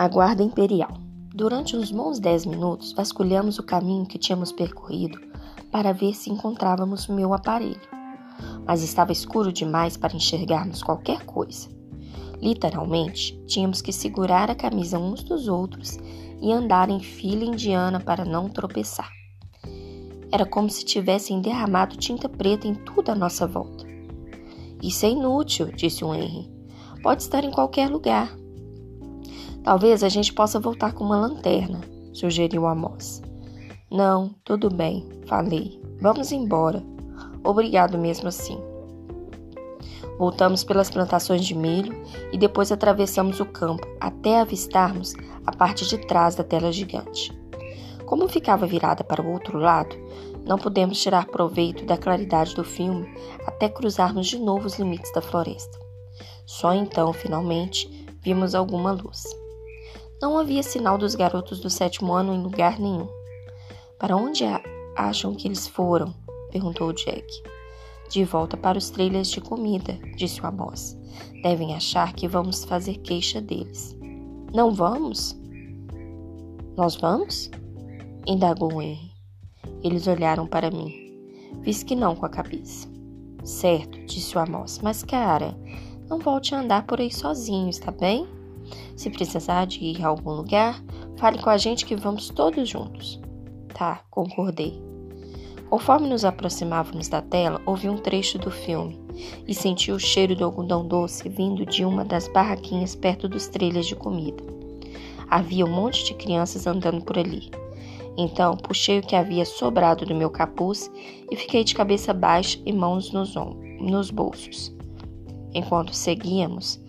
A Guarda Imperial. Durante uns bons dez minutos, vasculhamos o caminho que tínhamos percorrido para ver se encontrávamos meu aparelho, mas estava escuro demais para enxergarmos qualquer coisa. Literalmente, tínhamos que segurar a camisa uns dos outros e andar em fila indiana para não tropeçar. Era como se tivessem derramado tinta preta em tudo à nossa volta. Isso é inútil, disse o Henry. Pode estar em qualquer lugar. Talvez a gente possa voltar com uma lanterna, sugeriu Amos. Não, tudo bem, falei. Vamos embora. Obrigado mesmo assim. Voltamos pelas plantações de milho e depois atravessamos o campo até avistarmos a parte de trás da tela gigante. Como ficava virada para o outro lado, não pudemos tirar proveito da claridade do filme até cruzarmos de novo os limites da floresta. Só então, finalmente, vimos alguma luz. Não havia sinal dos garotos do sétimo ano em lugar nenhum. Para onde acham que eles foram? perguntou Jack. De volta para os trailers de comida, disse o Amos. Devem achar que vamos fazer queixa deles. Não vamos? Nós vamos? indagou Henry. Eles olharam para mim. Fiz que não com a cabeça. Certo, disse o Amos, mas cara, não volte a andar por aí sozinho, está bem? Se precisar de ir a algum lugar, fale com a gente que vamos todos juntos. Tá, concordei. Conforme nos aproximávamos da tela, ouvi um trecho do filme e senti o cheiro do algodão doce vindo de uma das barraquinhas perto dos trilhos de comida. Havia um monte de crianças andando por ali. Então puxei o que havia sobrado do meu capuz e fiquei de cabeça baixa e mãos nos, nos bolsos, enquanto seguíamos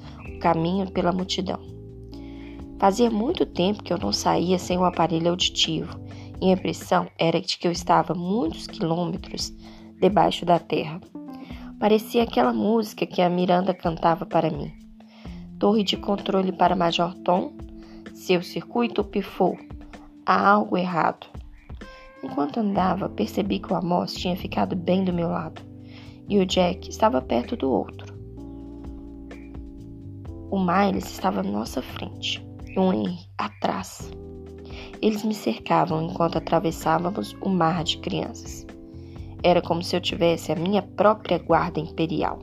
caminho pela multidão. Fazia muito tempo que eu não saía sem o aparelho auditivo e a impressão era de que eu estava muitos quilômetros debaixo da terra. Parecia aquela música que a Miranda cantava para mim. Torre de controle para Major Tom. Seu circuito pifou. Há algo errado. Enquanto andava, percebi que o Amos tinha ficado bem do meu lado e o Jack estava perto do outro. O Miles estava à nossa frente e o Henry atrás. Eles me cercavam enquanto atravessávamos o mar de crianças. Era como se eu tivesse a minha própria guarda imperial.